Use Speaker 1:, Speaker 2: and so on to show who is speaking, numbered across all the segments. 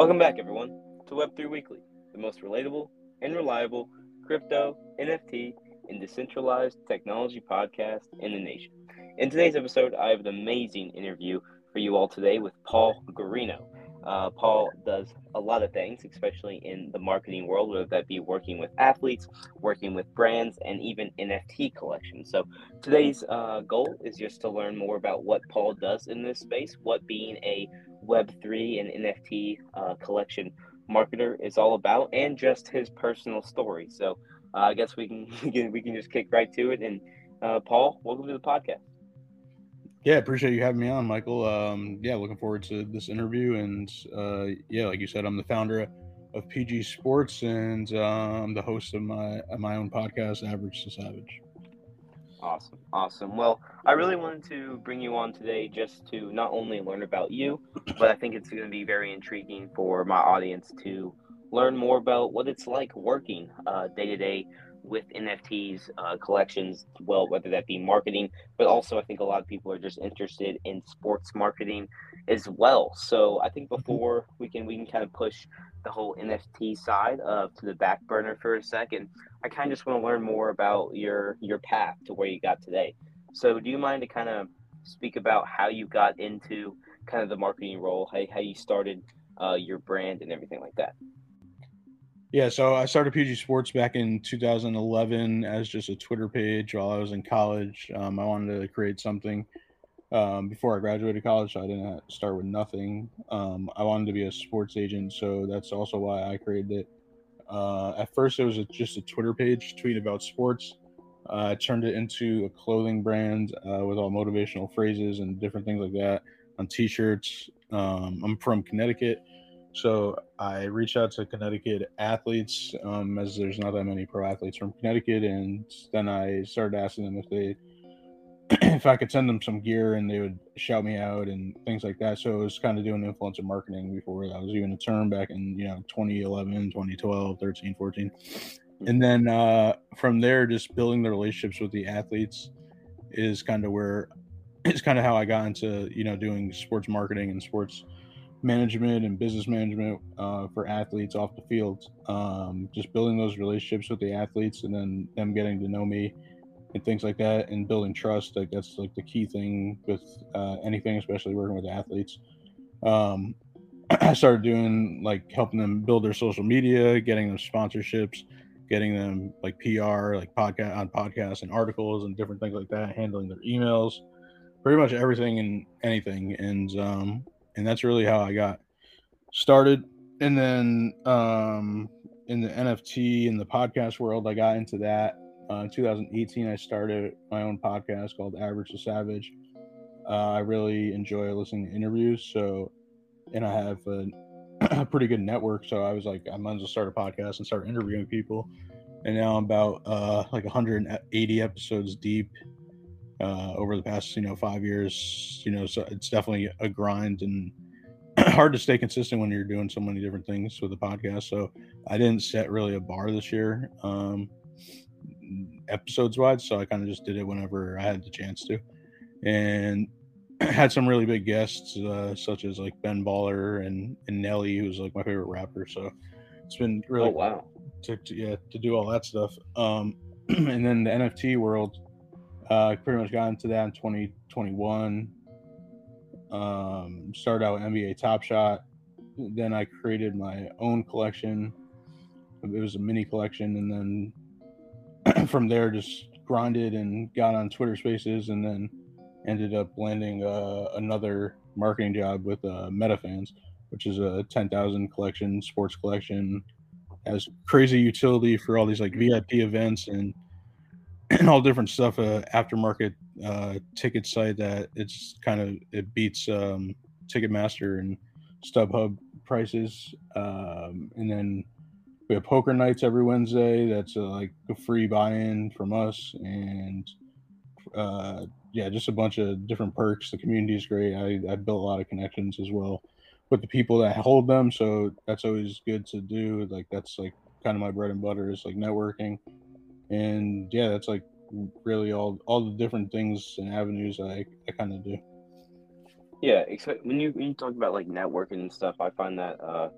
Speaker 1: Welcome back, everyone, to Web3 Weekly, the most relatable and reliable crypto, NFT, and decentralized technology podcast in the nation. In today's episode, I have an amazing interview for you all today with Paul Guarino. Uh, Paul does a lot of things, especially in the marketing world, whether that be working with athletes, working with brands, and even NFT collections. So today's uh, goal is just to learn more about what Paul does in this space, what being a Web3 and NFT uh, collection marketer is all about, and just his personal story. So uh, I guess we can, we can we can just kick right to it. And uh, Paul, welcome to the podcast.
Speaker 2: Yeah, appreciate you having me on, Michael. Um, yeah, looking forward to this interview. And uh, yeah, like you said, I'm the founder of PG Sports and uh, I'm the host of my of my own podcast, Average to Savage.
Speaker 1: Awesome, awesome. Well, I really wanted to bring you on today just to not only learn about you, but I think it's going to be very intriguing for my audience to learn more about what it's like working day to day with NFTs uh, collections, well, whether that be marketing, but also I think a lot of people are just interested in sports marketing as well. So I think mm-hmm. before we can we can kind of push the whole NFT side of to the back burner for a second. I kind of just want to learn more about your your path to where you got today. So do you mind to kind of speak about how you got into kind of the marketing role, how, how you started uh, your brand and everything like that?
Speaker 2: Yeah, so I started PG Sports back in 2011 as just a Twitter page while I was in college. Um, I wanted to create something um, before I graduated college, so I didn't start with nothing. Um, I wanted to be a sports agent, so that's also why I created it. Uh, at first, it was a, just a Twitter page, tweet about sports. Uh, I turned it into a clothing brand uh, with all motivational phrases and different things like that on T-shirts. Um, I'm from Connecticut, so I reached out to Connecticut athletes, um, as there's not that many pro athletes from Connecticut, and then I started asking them if they, if I could send them some gear, and they would shout me out and things like that. So it was kind of doing influencer marketing before that was even a term back in you know 2011, 2012, 13, 14, and then uh, from there, just building the relationships with the athletes is kind of where it's kind of how I got into you know doing sports marketing and sports management and business management uh, for athletes off the field. Um, just building those relationships with the athletes and then them getting to know me and things like that and building trust. Like that's like the key thing with uh, anything, especially working with athletes. Um, I started doing like helping them build their social media, getting them sponsorships, getting them like PR, like podcast on podcasts and articles and different things like that, handling their emails, pretty much everything and anything. And um, and that's really how I got started. And then um, in the NFT and the podcast world, I got into that. Uh, in 2018, I started my own podcast called Average to Savage. Uh, I really enjoy listening to interviews. So, and I have a, a, pretty good network. So I was like, I might as well start a podcast and start interviewing people. And now I'm about uh, like 180 episodes deep uh, over the past you know five years. You know, so it's definitely a grind and hard to stay consistent when you're doing so many different things with the podcast. So I didn't set really a bar this year, um, episodes wise. So I kind of just did it whenever I had the chance to, and had some really big guests uh, such as like Ben Baller and and Nelly, who's like my favorite rapper. So it's been really
Speaker 1: oh, wow
Speaker 2: to, to yeah to do all that stuff. Um, and then the NFT world uh, pretty much got into that in 2021. Um, started out NBA Top Shot. Then I created my own collection. It was a mini collection, and then from there just grinded and got on Twitter Spaces, and then ended up landing uh, another marketing job with uh, MetaFans, which is a 10,000 collection, sports collection, has crazy utility for all these like VIP events and and all different stuff, uh, aftermarket uh, ticket site that it's kind of it beats um, Ticketmaster and StubHub prices. Um, and then we have poker nights every Wednesday. That's a, like a free buy-in from us, and uh, yeah, just a bunch of different perks. The community is great. I, I built a lot of connections as well with the people that hold them, so that's always good to do. Like that's like kind of my bread and butter is like networking, and yeah, that's like really all all the different things and avenues I I kind of do.
Speaker 1: Yeah, except when you when you talk about like networking and stuff, I find that uh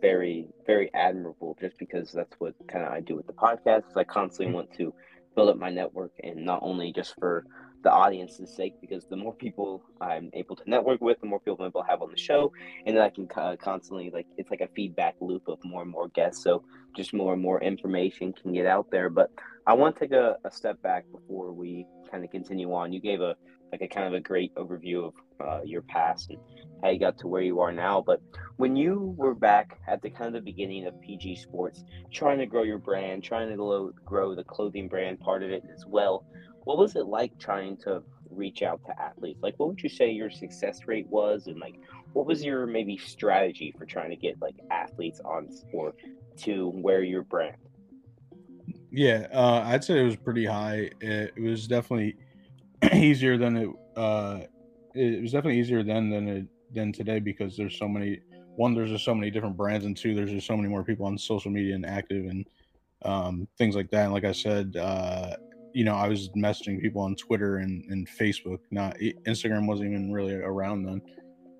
Speaker 1: very very admirable just because that's what kind of I do with the podcast. I constantly mm-hmm. want to build up my network and not only just for the audience's sake because the more people I'm able to network with, the more people I'm able to have on the show, and then I can uh, constantly like it's like a feedback loop of more and more guests. So just more and more information can get out there. But I want to take a, a step back before we kind of continue on. You gave a like a kind of a great overview of uh, your past and how you got to where you are now. But when you were back at the kind of the beginning of PG Sports, trying to grow your brand, trying to grow the clothing brand part of it as well, what was it like trying to reach out to athletes? Like, what would you say your success rate was, and like, what was your maybe strategy for trying to get like athletes on sport to wear your brand?
Speaker 2: Yeah, uh, I'd say it was pretty high. It was definitely easier than it. Uh, it was definitely easier then than it than today because there's so many. One, there's just so many different brands, and two, there's just so many more people on social media and active and um, things like that. And like I said, uh, you know, I was messaging people on Twitter and, and Facebook. Not Instagram wasn't even really around then,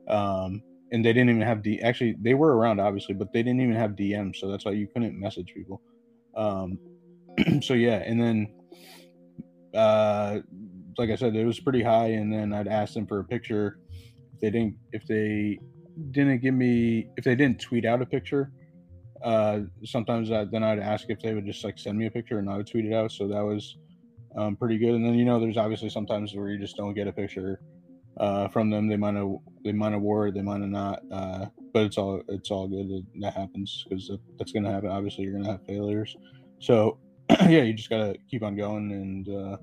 Speaker 2: um, and they didn't even have D. Actually, they were around obviously, but they didn't even have DMs, so that's why you couldn't message people. Um, so yeah, and then, uh, like I said, it was pretty high, and then I'd ask them for a picture. If they didn't, if they didn't give me, if they didn't tweet out a picture, uh, sometimes I, then I'd ask if they would just like send me a picture, and I would tweet it out. So that was um, pretty good. And then you know, there's obviously sometimes where you just don't get a picture uh, from them. They might have they might have wore they might have not. Uh, but it's all it's all good that, that happens because that's going to happen. Obviously, you're going to have failures. So yeah, you just got to keep on going and uh,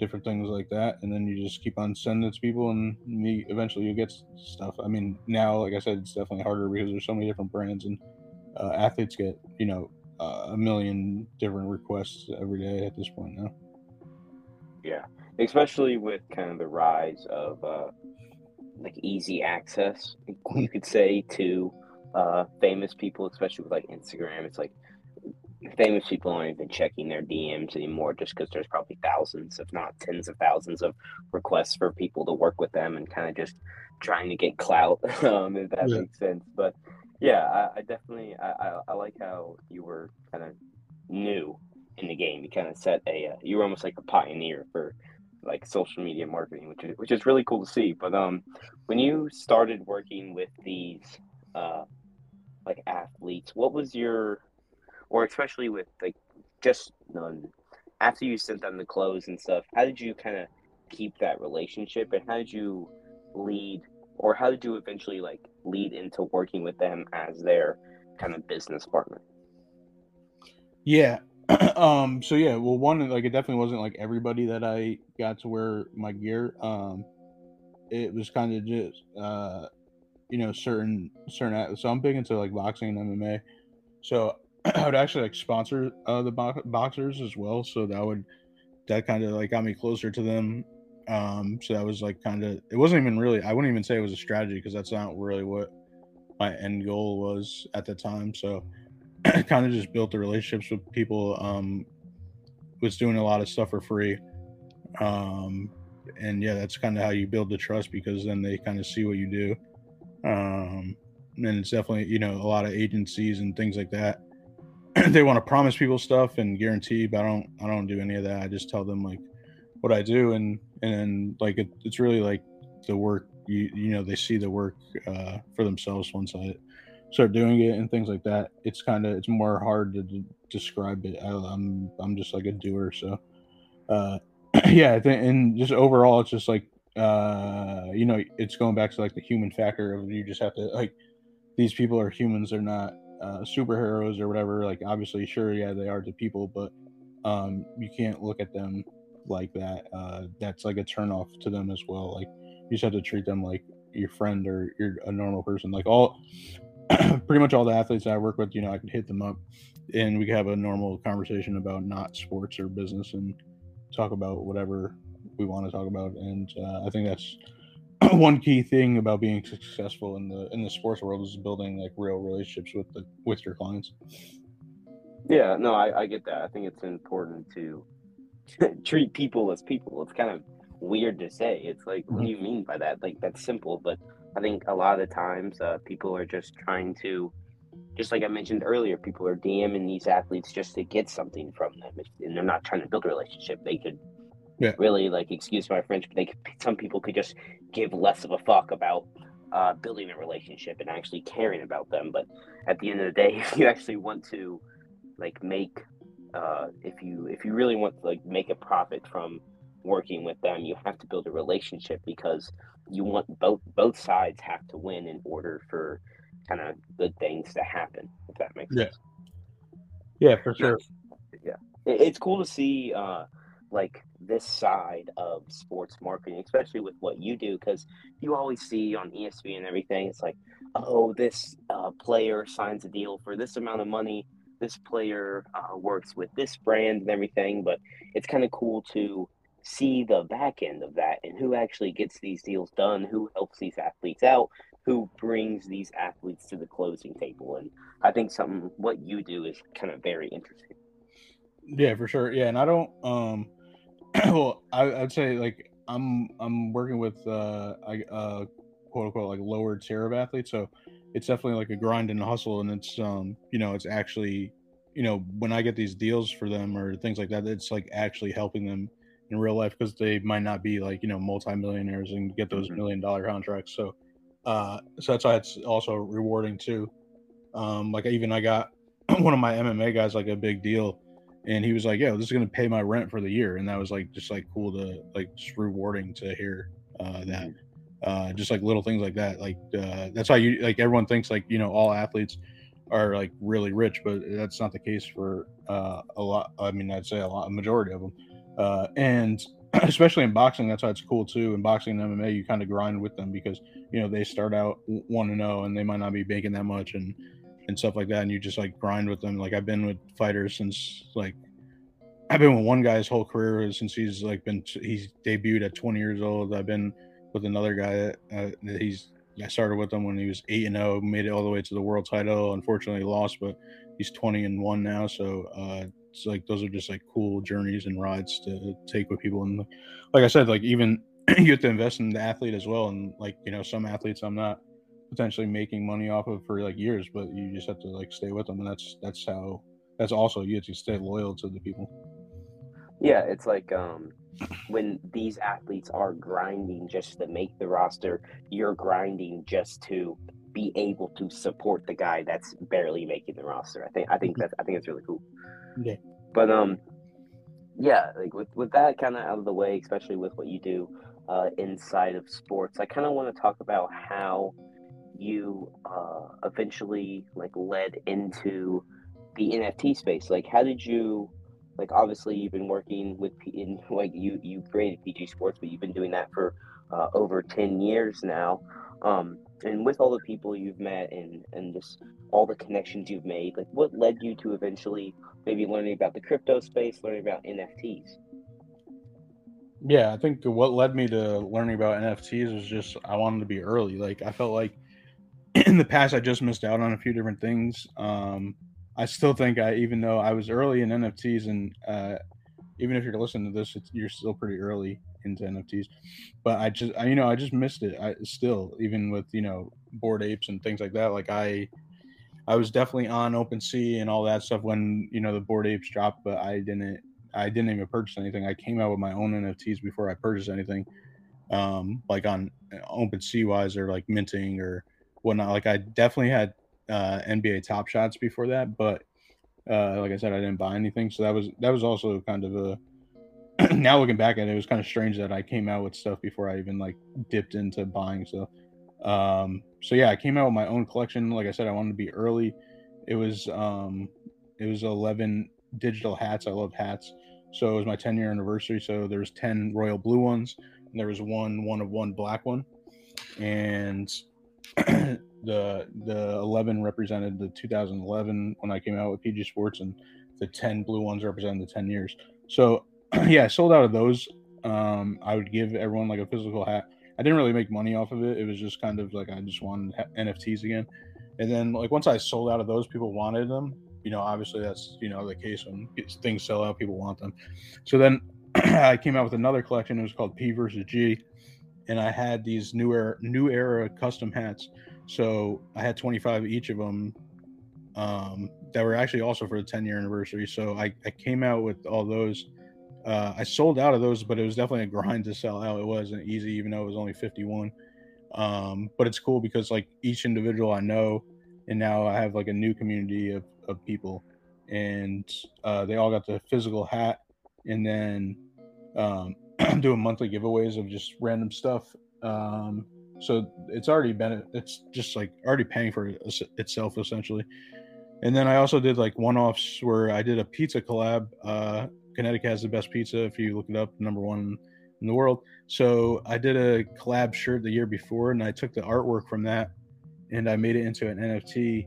Speaker 2: different things like that, and then you just keep on sending it to people, and eventually you get stuff. I mean, now like I said, it's definitely harder because there's so many different brands and uh, athletes get you know a million different requests every day at this point now.
Speaker 1: Yeah, especially with kind of the rise of uh, like easy access, you could say, to uh, famous people, especially with like Instagram. It's like famous people aren't even checking their DMs anymore just because there's probably thousands, if not tens of thousands, of requests for people to work with them and kind of just trying to get clout, um, if that yeah. makes sense. But yeah, I, I definitely I, I, I like how you were kind of new in the game. You kind of set a uh, you were almost like a pioneer for like social media marketing, which is which is really cool to see. But um, when you started working with these uh, like athletes, what was your or especially with like just um, after you sent them the clothes and stuff, how did you kind of keep that relationship and how did you lead or how did you eventually like lead into working with them as their kind of business partner?
Speaker 2: Yeah, um so yeah well one like it definitely wasn't like everybody that i got to wear my gear. Um it was kind of just uh you know certain certain so i'm big into like boxing and mma so i would actually like sponsor uh the bo- boxers as well so that would that kind of like got me closer to them um so that was like kind of it wasn't even really i wouldn't even say it was a strategy because that's not really what my end goal was at the time so I kind of just built the relationships with people. Um, was doing a lot of stuff for free. Um, and yeah, that's kind of how you build the trust because then they kind of see what you do. Um, and it's definitely, you know, a lot of agencies and things like that. they want to promise people stuff and guarantee, but I don't, I don't do any of that. I just tell them like what I do. And, and like, it, it's really like the work you, you know, they see the work, uh, for themselves once I, start doing it and things like that, it's kind of it's more hard to d- describe it. I, am I'm, I'm just like a doer, so uh, yeah. Think and just overall, it's just like uh, you know, it's going back to like the human factor of you just have to like these people are humans, they're not uh, superheroes or whatever. Like obviously, sure, yeah, they are to people, but um, you can't look at them like that, uh, that's like a turnoff to them as well. Like you just have to treat them like your friend or you're a normal person. Like all, pretty much all the athletes I work with, you know, I can hit them up and we can have a normal conversation about not sports or business and talk about whatever we want to talk about. And uh, I think that's one key thing about being successful in the in the sports world is building like real relationships with the with your clients.
Speaker 1: Yeah, no, I, I get that. I think it's important to treat people as people. It's kind of weird to say. It's like, what do mm-hmm. you mean by that? Like, that's simple, but I think a lot of the times uh, people are just trying to, just like I mentioned earlier, people are DMing these athletes just to get something from them, and they're not trying to build a relationship. They could yeah. really, like, excuse my French, but they some people could just give less of a fuck about uh, building a relationship and actually caring about them. But at the end of the day, if you actually want to, like, make uh, if you if you really want to like make a profit from working with them, you have to build a relationship because you want both both sides have to win in order for kind of good things to happen. If that makes
Speaker 2: yeah.
Speaker 1: sense.
Speaker 2: Yeah, for sure.
Speaker 1: Yeah, it's cool to see uh, like this side of sports marketing, especially with what you do, because you always see on ESPN and everything. It's like, oh, this uh, player signs a deal for this amount of money. This player uh, works with this brand and everything, but it's kind of cool to see the back end of that and who actually gets these deals done, who helps these athletes out, who brings these athletes to the closing table. And I think something what you do is kind of very interesting.
Speaker 2: Yeah, for sure. Yeah, and I don't um well I, would say like I'm I'm working with uh I uh quote unquote like lower tier of athletes. So it's definitely like a grind and hustle and it's um you know it's actually you know when I get these deals for them or things like that, it's like actually helping them in real life because they might not be like you know multimillionaires and get those mm-hmm. million dollar contracts. So, uh, so that's why it's also rewarding too. Um, like even I got one of my MMA guys like a big deal, and he was like, "Yeah, this is gonna pay my rent for the year," and that was like just like cool to like just rewarding to hear uh, that. Mm-hmm. Uh, just like little things like that. Like uh, that's why you like everyone thinks like you know all athletes are like really rich, but that's not the case for uh, a lot. I mean, I'd say a lot, a majority of them. Uh, and especially in boxing, that's why it's cool too. In boxing and MMA, you kind of grind with them because you know they start out one to zero and they might not be making that much and and stuff like that. And you just like grind with them. Like I've been with fighters since like I've been with one guy his whole career since he's like been he's debuted at 20 years old. I've been with another guy that, uh, that he's I started with him when he was eight and zero, oh, made it all the way to the world title. Unfortunately, lost, but he's 20 and one now. So uh, it's like those are just like cool journeys and rides to take with people and like i said like even you have to invest in the athlete as well and like you know some athletes i'm not potentially making money off of for like years but you just have to like stay with them and that's that's how that's also you have to stay loyal to the people
Speaker 1: yeah it's like um when these athletes are grinding just to make the roster you're grinding just to be able to support the guy that's barely making the roster i think i think mm-hmm. that i think it's really cool
Speaker 2: yeah.
Speaker 1: But um, yeah, like with with that kind of out of the way, especially with what you do uh, inside of sports, I kind of want to talk about how you uh, eventually like led into the NFT space. Like, how did you? Like, obviously, you've been working with in like you you created PG Sports, but you've been doing that for uh, over ten years now. Um, and with all the people you've met and and just all the connections you've made, like what led you to eventually maybe learning about the crypto space, learning about NFTs?
Speaker 2: Yeah, I think what led me to learning about NFTs was just I wanted to be early. Like I felt like in the past I just missed out on a few different things. Um, I still think I, even though I was early in NFTs, and uh, even if you're listening to this, you're still pretty early into NFTs. But I just, I, you know, I just missed it. I still, even with you know, bored apes and things like that. Like I, I was definitely on OpenSea and all that stuff when you know the bored apes dropped, but I didn't, I didn't even purchase anything. I came out with my own NFTs before I purchased anything, um, like on uh, OpenSea wise or like minting or whatnot. Like I definitely had uh, NBA Top Shots before that, but uh, like I said, I didn't buy anything. So that was that was also kind of a now looking back at it, it was kind of strange that I came out with stuff before I even like dipped into buying stuff. Um, so yeah, I came out with my own collection. Like I said, I wanted to be early. It was um, it was eleven digital hats. I love hats. So it was my 10 year anniversary. So there's 10 royal blue ones, and there was one one of one black one, and the the 11 represented the 2011 when I came out with PG Sports, and the 10 blue ones represented the 10 years. So yeah, I sold out of those. Um, I would give everyone like a physical hat. I didn't really make money off of it. It was just kind of like I just wanted NFTs again. And then like once I sold out of those, people wanted them. You know, obviously that's you know the case when things sell out, people want them. So then I came out with another collection. It was called P versus G, and I had these new era new era custom hats. So I had 25 each of them um, that were actually also for the 10 year anniversary. So I, I came out with all those uh, I sold out of those, but it was definitely a grind to sell out. It wasn't easy, even though it was only 51. Um, but it's cool because like each individual I know, and now I have like a new community of, of people, and uh, they all got the physical hat, and then um, doing monthly giveaways of just random stuff. Um, so it's already been it's just like already paying for itself essentially. And then I also did like one-offs where I did a pizza collab. Uh, Connecticut has the best pizza. If you look it up, number one in the world. So I did a collab shirt the year before, and I took the artwork from that and I made it into an NFT.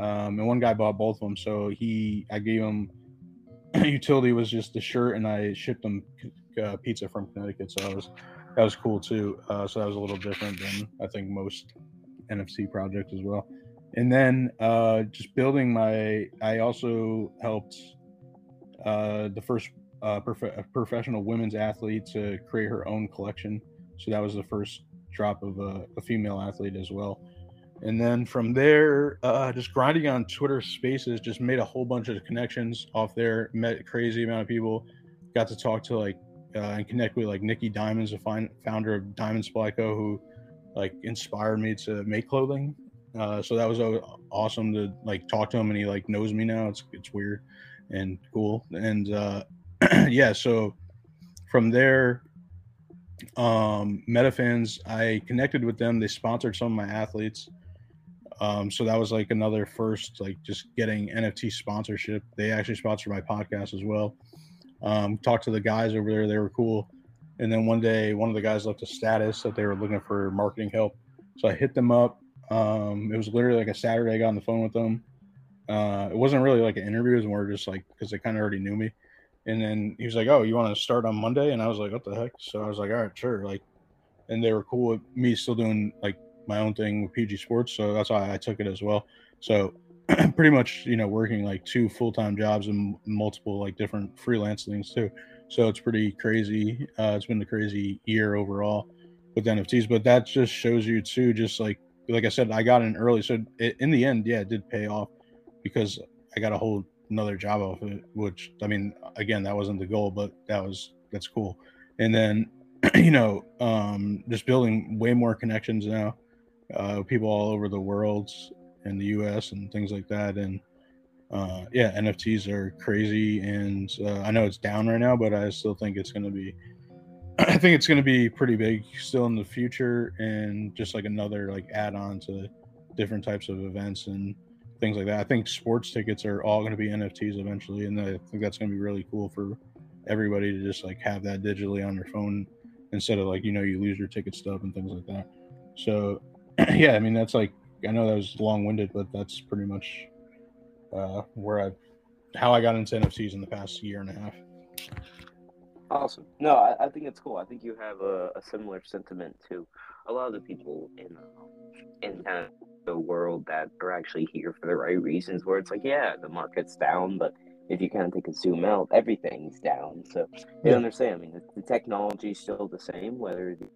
Speaker 2: Um, and one guy bought both of them, so he I gave him utility was just the shirt, and I shipped him uh, pizza from Connecticut. So that was that was cool too. Uh, so that was a little different than I think most NFT projects as well. And then uh, just building my, I also helped uh, the first uh, prof- professional women's athlete to create her own collection. So that was the first drop of a, a female athlete as well. And then from there, uh, just grinding on Twitter Spaces, just made a whole bunch of connections off there. Met crazy amount of people. Got to talk to like uh, and connect with like Nikki Diamonds, the founder of Diamond Supply Co, who like inspired me to make clothing. Uh, so that was awesome to like talk to him, and he like knows me now. It's it's weird and cool. And uh, yeah, so from there, um, MetaFans, I connected with them. They sponsored some of my athletes. Um, so that was like another first, like just getting NFT sponsorship. They actually sponsored my podcast as well. Um, talked to the guys over there; they were cool. And then one day, one of the guys left a status that they were looking for marketing help. So I hit them up. Um, it was literally like a Saturday. I got on the phone with them. Uh, it wasn't really like an interview; it was more just like because they kind of already knew me. And then he was like, "Oh, you want to start on Monday?" And I was like, "What the heck?" So I was like, "All right, sure." Like, and they were cool with me still doing like my own thing with PG Sports, so that's why I took it as well. So pretty much, you know, working like two full time jobs and multiple like different freelance things too. So it's pretty crazy. Uh, it's been a crazy year overall with NFTs, but that just shows you too, just like like I said, I got in early. So it, in the end, yeah, it did pay off because I got a whole another job off it, which I mean, again, that wasn't the goal, but that was that's cool. And then, you know, um, just building way more connections now, uh, people all over the world in the U.S. and things like that. And uh, yeah, NFTs are crazy, and uh, I know it's down right now, but I still think it's going to be. I think it's going to be pretty big still in the future, and just like another like add-on to different types of events and things like that. I think sports tickets are all going to be NFTs eventually, and I think that's going to be really cool for everybody to just like have that digitally on their phone instead of like you know you lose your ticket stub and things like that. So yeah, I mean that's like I know that was long winded, but that's pretty much uh, where I how I got into NFTs in the past year and a half.
Speaker 1: Awesome. No, I, I think it's cool. I think you have a, a, similar sentiment to a lot of the people in in kind of the world that are actually here for the right reasons. Where it's like, yeah, the market's down, but if you kind of take a zoom out, everything's down. So you yeah. understand. I mean, the, the technology is still the same, whether the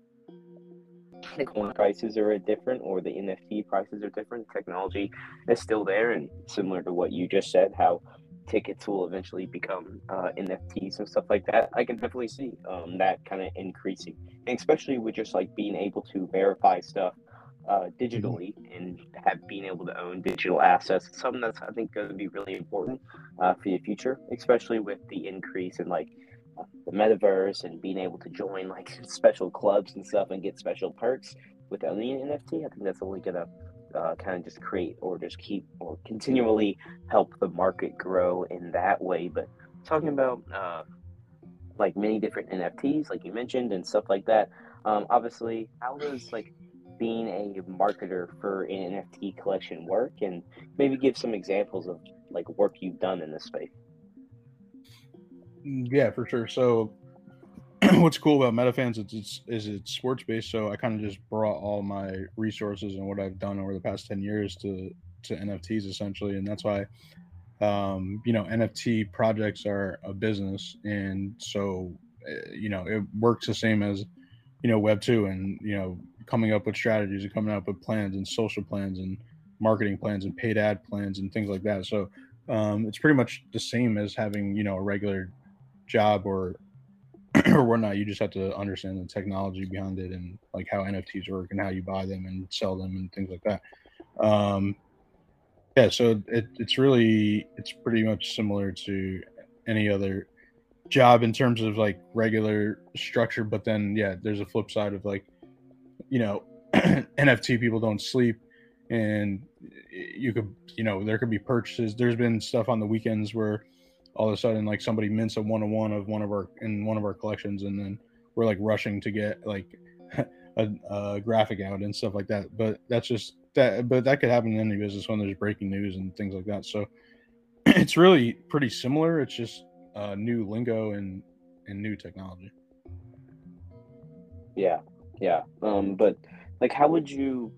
Speaker 1: Bitcoin prices are different or the NFT prices are different. Technology is still there, and similar to what you just said, how tickets will eventually become uh, NFTs and stuff like that. I can definitely see um, that kind of increasing, and especially with just like being able to verify stuff uh, digitally and have being able to own digital assets. Something that's I think going to be really important uh, for the future, especially with the increase in like the metaverse and being able to join like special clubs and stuff and get special perks with owning an NFT. I think that's only to uh, kind of just create or just keep or continually help the market grow in that way. But talking about uh, like many different NFTs, like you mentioned, and stuff like that. Um, obviously, how does like being a marketer for an NFT collection work, and maybe give some examples of like work you've done in this space?
Speaker 2: Yeah, for sure. So, what's cool about MetaFans is it's, is it's sports based. So I kind of just brought all my resources and what I've done over the past ten years to to NFTs essentially, and that's why um, you know NFT projects are a business, and so eh, you know it works the same as you know Web two, and you know coming up with strategies and coming up with plans and social plans and marketing plans and paid ad plans and things like that. So um, it's pretty much the same as having you know a regular job or or whatnot. You just have to understand the technology behind it and like how NFTs work and how you buy them and sell them and things like that. Um, yeah, so it, it's really it's pretty much similar to any other job in terms of like regular structure, but then yeah, there's a flip side of like, you know, NFT people don't sleep and you could you know there could be purchases there's been stuff on the weekends where all of a sudden like somebody mints a one-on-one of one of our in one of our collections and then we're like rushing to get like a, a graphic out and stuff like that. But that's just that but that could happen in any business when there's breaking news and things like that. So it's really pretty similar. It's just uh, new lingo and and new technology.
Speaker 1: Yeah. Yeah. Um but like how would you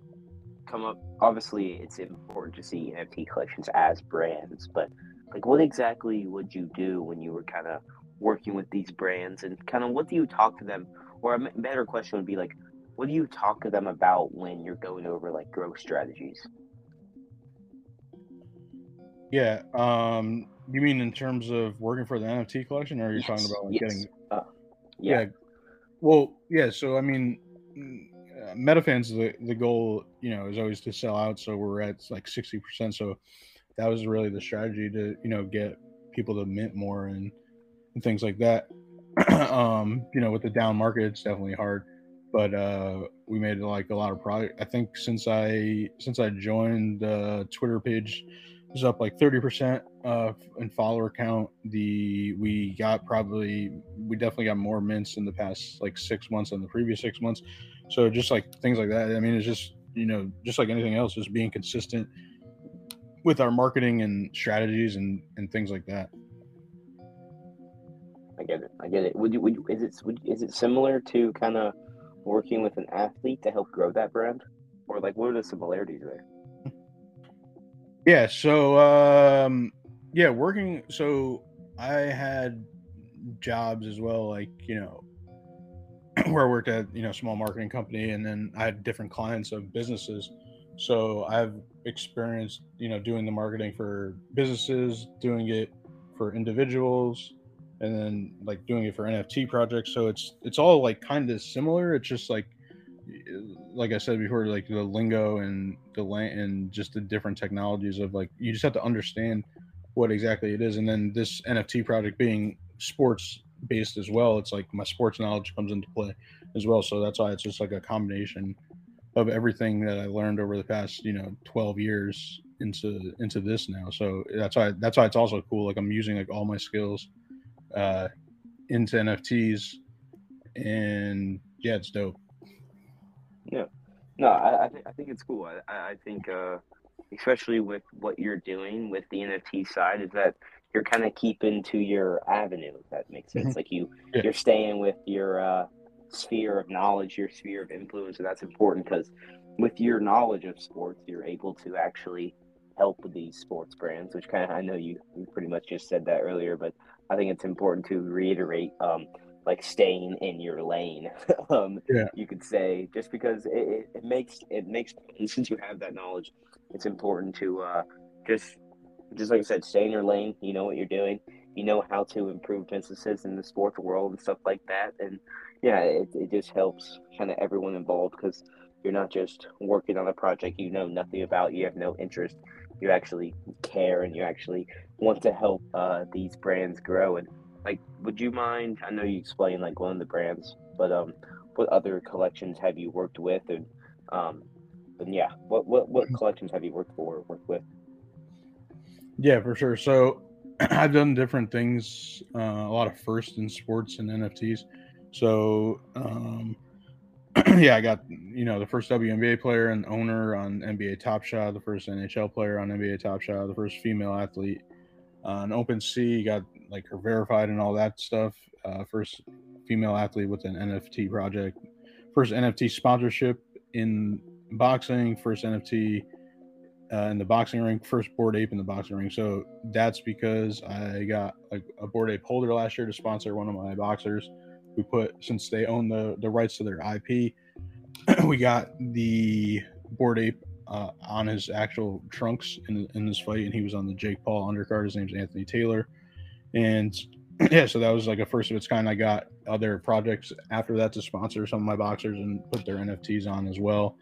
Speaker 1: come up obviously it's important to see nft collections as brands but like what exactly would you do when you were kind of working with these brands and kind of what do you talk to them or a better question would be like what do you talk to them about when you're going over like growth strategies?
Speaker 2: Yeah. Um, you mean in terms of working for the NFT collection, or are you yes. talking about like, yes. getting? Uh, yeah. yeah. Well, yeah. So I mean, uh, MetaFans the the goal, you know, is always to sell out. So we're at like sixty percent. So that was really the strategy to you know get people to mint more and, and things like that. um, you know, with the down market, it's definitely hard but uh, we made like a lot of progress. I think since I since I joined the Twitter page is up like 30% uh, in follower count. The we got probably we definitely got more mints in the past like six months than the previous six months. So just like things like that. I mean, it's just you know just like anything else, just being consistent with our marketing and strategies and and things like that.
Speaker 1: I get it. I get it. Would you? Would you, is it? Would, is it similar to kind of working with an athlete to help grow that brand? Or like what are the similarities there?
Speaker 2: Yeah, so um yeah, working so I had jobs as well, like, you know, where I worked at, you know, small marketing company and then I had different clients of businesses. So I've experienced, you know, doing the marketing for businesses, doing it for individuals, and then like doing it for NFT projects. So it's it's all like kind of similar. It's just like eh, like I said before, like the lingo and the land and just the different technologies of like you just have to understand what exactly it is. And then this NFT project being sports based as well, it's like my sports knowledge comes into play as well. So that's why it's just like a combination of everything that I learned over the past, you know, 12 years into into this now. So that's why that's why it's also cool. Like I'm using like all my skills uh, into NFTs, and yeah, it's dope.
Speaker 1: Yeah, no, I I, th- I think it's cool. I I think uh, especially with what you're doing with the NFT side is that you're kind of keeping to your avenue. If that makes sense. Mm-hmm. Like you yeah. you're staying with your uh, sphere of knowledge, your sphere of influence, and that's important because with your knowledge of sports, you're able to actually help these sports brands, which kind of I know you, you pretty much just said that earlier, but I think it's important to reiterate, um, like staying in your lane. um, yeah. You could say just because it, it, it, makes it makes since you have that knowledge, it's important to uh, just just like I said, stay in your lane. You know what you're doing. You know how to improve businesses in the sports world and stuff like that. And yeah, it, it just helps kind of everyone involved because you're not just working on a project you know nothing about. You have no interest you actually care and you actually want to help uh, these brands grow. And like, would you mind? I know you explained like one of the brands, but um, what other collections have you worked with? And um, and yeah, what what what collections have you worked for, or worked with?
Speaker 2: Yeah, for sure. So I've done different things, uh, a lot of first in sports and NFTs. So, um, yeah, I got you know the first WNBA player and owner on NBA Top Shot, the first NHL player on NBA Top Shot, the first female athlete on OpenSea, got like her verified and all that stuff. Uh, first female athlete with an NFT project, first NFT sponsorship in boxing, first NFT uh, in the boxing ring, first Bored Ape in the boxing ring. So that's because I got like a Bored Ape holder last year to sponsor one of my boxers. We put since they own the the rights to their IP, we got the Bored Ape uh, on his actual trunks in in this fight, and he was on the Jake Paul undercard. His name's Anthony Taylor, and yeah, so that was like a first of its kind. I got other projects after that to sponsor some of my boxers and put their NFTs on as well.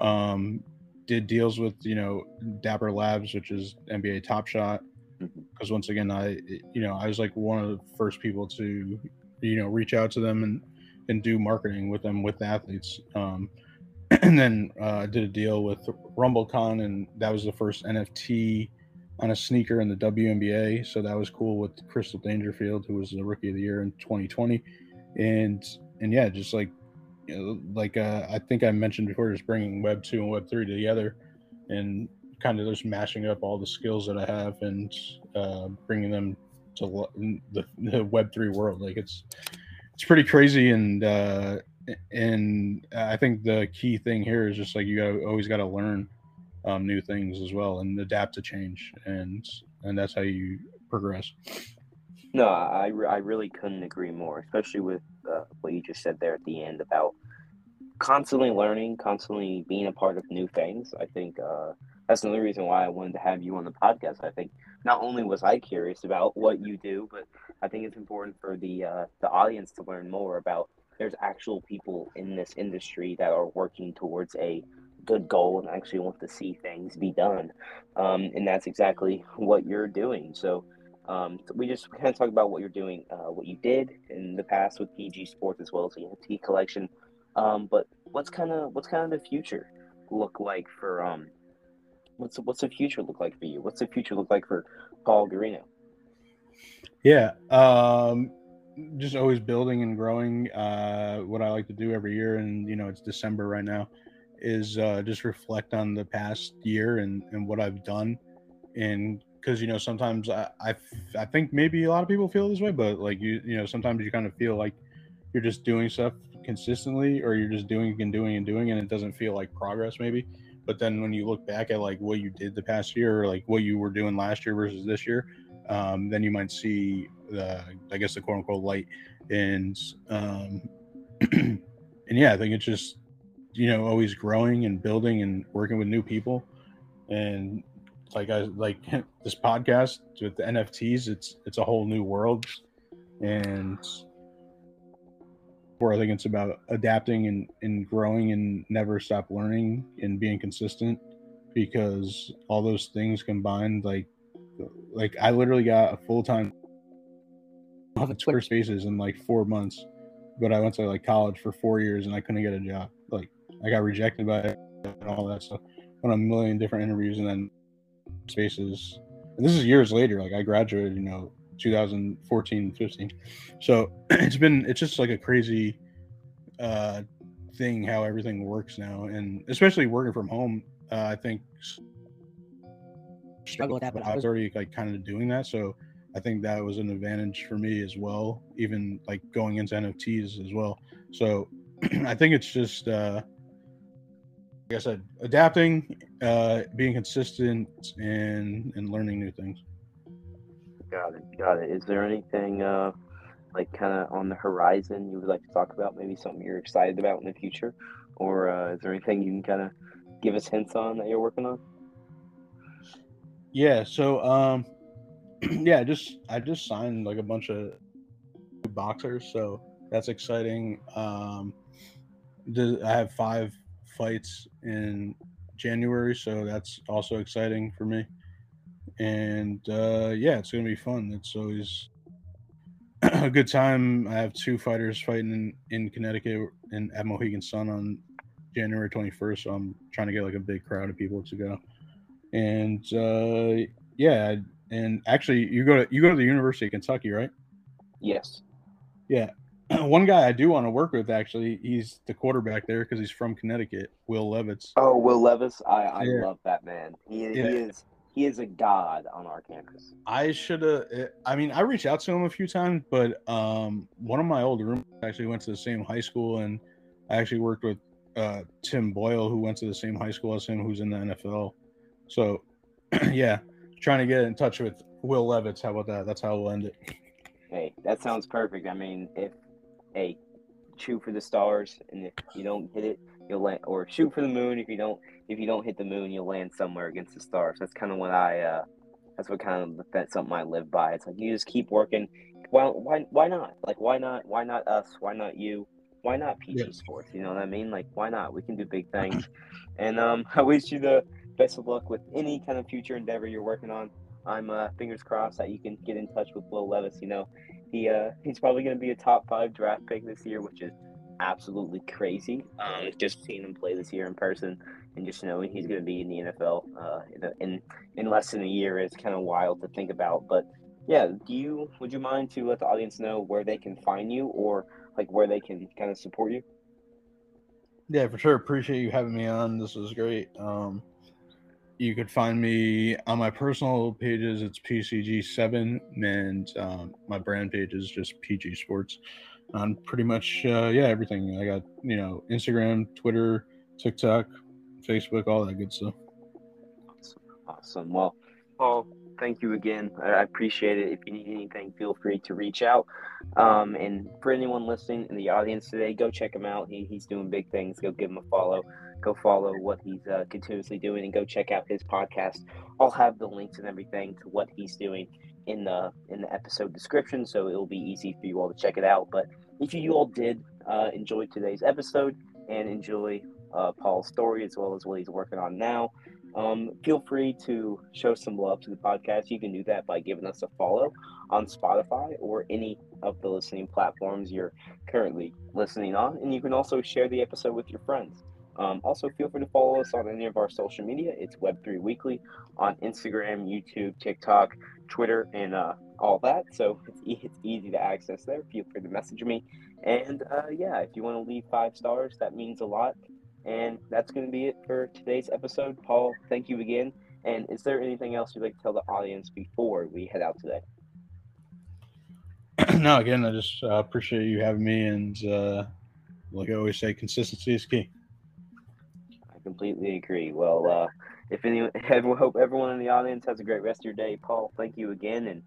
Speaker 2: Um, did deals with you know Dapper Labs, which is NBA Top Shot, because mm-hmm. once again, I you know I was like one of the first people to you know reach out to them and and do marketing with them with the athletes. Um, and then uh, I did a deal with Rumble Kong, and that was the first NFT on a sneaker in the WNBA. So that was cool with Crystal Dangerfield, who was the Rookie of the Year in 2020, and and yeah, just like you know, like uh, I think I mentioned before, just bringing Web two and Web three together, and kind of just mashing up all the skills that I have and uh, bringing them to the, the Web three world. Like it's it's pretty crazy, and uh, and I think the key thing here is just like you always got to learn um, new things as well and adapt to change, and and that's how you progress.
Speaker 1: No, I, I really couldn't agree more, especially with uh, what you just said there at the end about constantly learning, constantly being a part of new things. I think uh, that's another reason why I wanted to have you on the podcast. I think not only was I curious about what you do, but I think it's important for the uh, the audience to learn more about. There's actual people in this industry that are working towards a good goal and actually want to see things be done, um, and that's exactly what you're doing. So. Um, we just kind of talk about what you're doing, uh, what you did in the past with PG Sports as well as the NFT collection. Um, but what's kind of what's kind of the future look like for um, what's what's the future look like for you? What's the future look like for Paul Guarino?
Speaker 2: Yeah, um, just always building and growing. Uh, what I like to do every year, and you know, it's December right now, is uh, just reflect on the past year and and what I've done, and because you know sometimes I, I I think maybe a lot of people feel this way, but like you you know sometimes you kind of feel like you're just doing stuff consistently, or you're just doing and doing and doing, and it doesn't feel like progress maybe but then when you look back at like what you did the past year, or like what you were doing last year versus this year, um, then you might see the, I guess the quote unquote light. And um, and yeah, I think it's just you know always growing and building and working with new people. And like I like this podcast with the NFTs, it's it's a whole new world, and where I think it's about adapting and, and growing and never stop learning and being consistent because all those things combined, like, like I literally got a full time on Twitter Spaces in like four months, but I went to like college for four years and I couldn't get a job. Like I got rejected by it and all that stuff. On a million different interviews and then Spaces. And this is years later. Like I graduated, you know, 2014 15 so it's been it's just like a crazy uh thing how everything works now and especially working from home uh, i think struggle with that but i was already like kind of doing that so i think that was an advantage for me as well even like going into nfts as well so i think it's just uh like i said adapting uh being consistent and and learning new things
Speaker 1: Got it. Got it. Is there anything uh, like kind of on the horizon you would like to talk about? Maybe something you're excited about in the future, or uh, is there anything you can kind of give us hints on that you're working on?
Speaker 2: Yeah. So, um, yeah, just I just signed like a bunch of boxers, so that's exciting. Um, I have five fights in January, so that's also exciting for me and uh, yeah, it's gonna be fun. It's always a good time. I have two fighters fighting in, in Connecticut and at Mohegan Sun on January 21st. So I'm trying to get like a big crowd of people to go. And uh, yeah, And actually, you go to you go to the University of Kentucky, right?
Speaker 1: Yes.
Speaker 2: Yeah. One guy I do want to work with actually, he's the quarterback there because he's from Connecticut. Will Levis.
Speaker 1: Oh, Will Levis, I, I
Speaker 2: Yeah.
Speaker 1: love that man. He,
Speaker 2: Yeah.
Speaker 1: he is he is a god on our campus.
Speaker 2: I should have. I mean, I reached out to him a few times, but um, one of my old roommates actually went to the same high school, and I actually worked with uh, Tim Boyle, who went to the same high school as him, who's in the NFL. So, yeah, trying to get in touch with Will Levis. How about that? That's how we'll end it.
Speaker 1: Hey, that sounds perfect. I mean, if hey, shoot for the stars, and if you don't hit it, you'll land, or shoot for the moon. If you don't, if you don't hit the moon, you'll land somewhere against the stars. That's kind of what I. Uh, that's what kind of that's something I live by. It's like you just keep working. Well, why why not? Like why not? Why not us? Why not you? Why not PG
Speaker 2: Yeah.
Speaker 1: Sports? You know what I mean? Like why not? We can do big things. And um, I wish you the best of luck with any kind of future endeavor you're working on. I'm uh, fingers crossed that you can get in touch with Will Levis. You know, he uh, he's probably going to be a top five draft pick this year, which is absolutely crazy. Um, just seeing him play this year in person and just knowing he's going to be in the NFL uh, in, a, in in less than a year is kind of wild to think about. But yeah, do you would you mind to let the audience know where they can find you or like where they can kind of support you?
Speaker 2: Yeah, for sure. Appreciate you having me on. This was great. Um, you could find me on my personal pages. It's PCG7, and um, my brand page is just PG Sports. On pretty much, uh, yeah, everything. I got you know Instagram, Twitter, TikTok, Facebook, all that good stuff.
Speaker 1: Awesome. Well, Paul, thank you again. I appreciate it. If you need anything, feel free to reach out. Um, and for anyone listening in the audience today, go check him out. He, he's doing big things. Go give him a follow. Go follow what he's uh, continuously doing, and go check out his podcast. I'll have the links and everything to what he's doing in the in the episode description, so it'll be easy for you all to check it out. But if you all did uh, enjoy today's episode and enjoy uh, Paul's story as well as what he's working on now, um, feel free to show some love to the podcast. You can do that by giving us a follow on Spotify or any of the listening platforms you're currently listening on. And you can also share the episode with your friends. Um, also, feel free to follow us on any of our social media. It's Web3 Weekly on Instagram, YouTube, TikTok, Twitter, and uh, all that. So it's, e- it's easy to access there. Feel free to message me. And uh, yeah, if you want to leave five stars, that means a lot. And that's going to be it for today's episode. Paul, thank you again. And is there anything else you'd like to tell the audience before we head out today?
Speaker 2: no, again, I just uh, appreciate you having me, and uh, like I always say, consistency is key.
Speaker 1: I completely agree. Well, uh, if any, I hope everyone in the audience has a great rest of your day. Paul, thank you again, and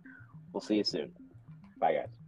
Speaker 1: we'll see you soon. Bye, guys.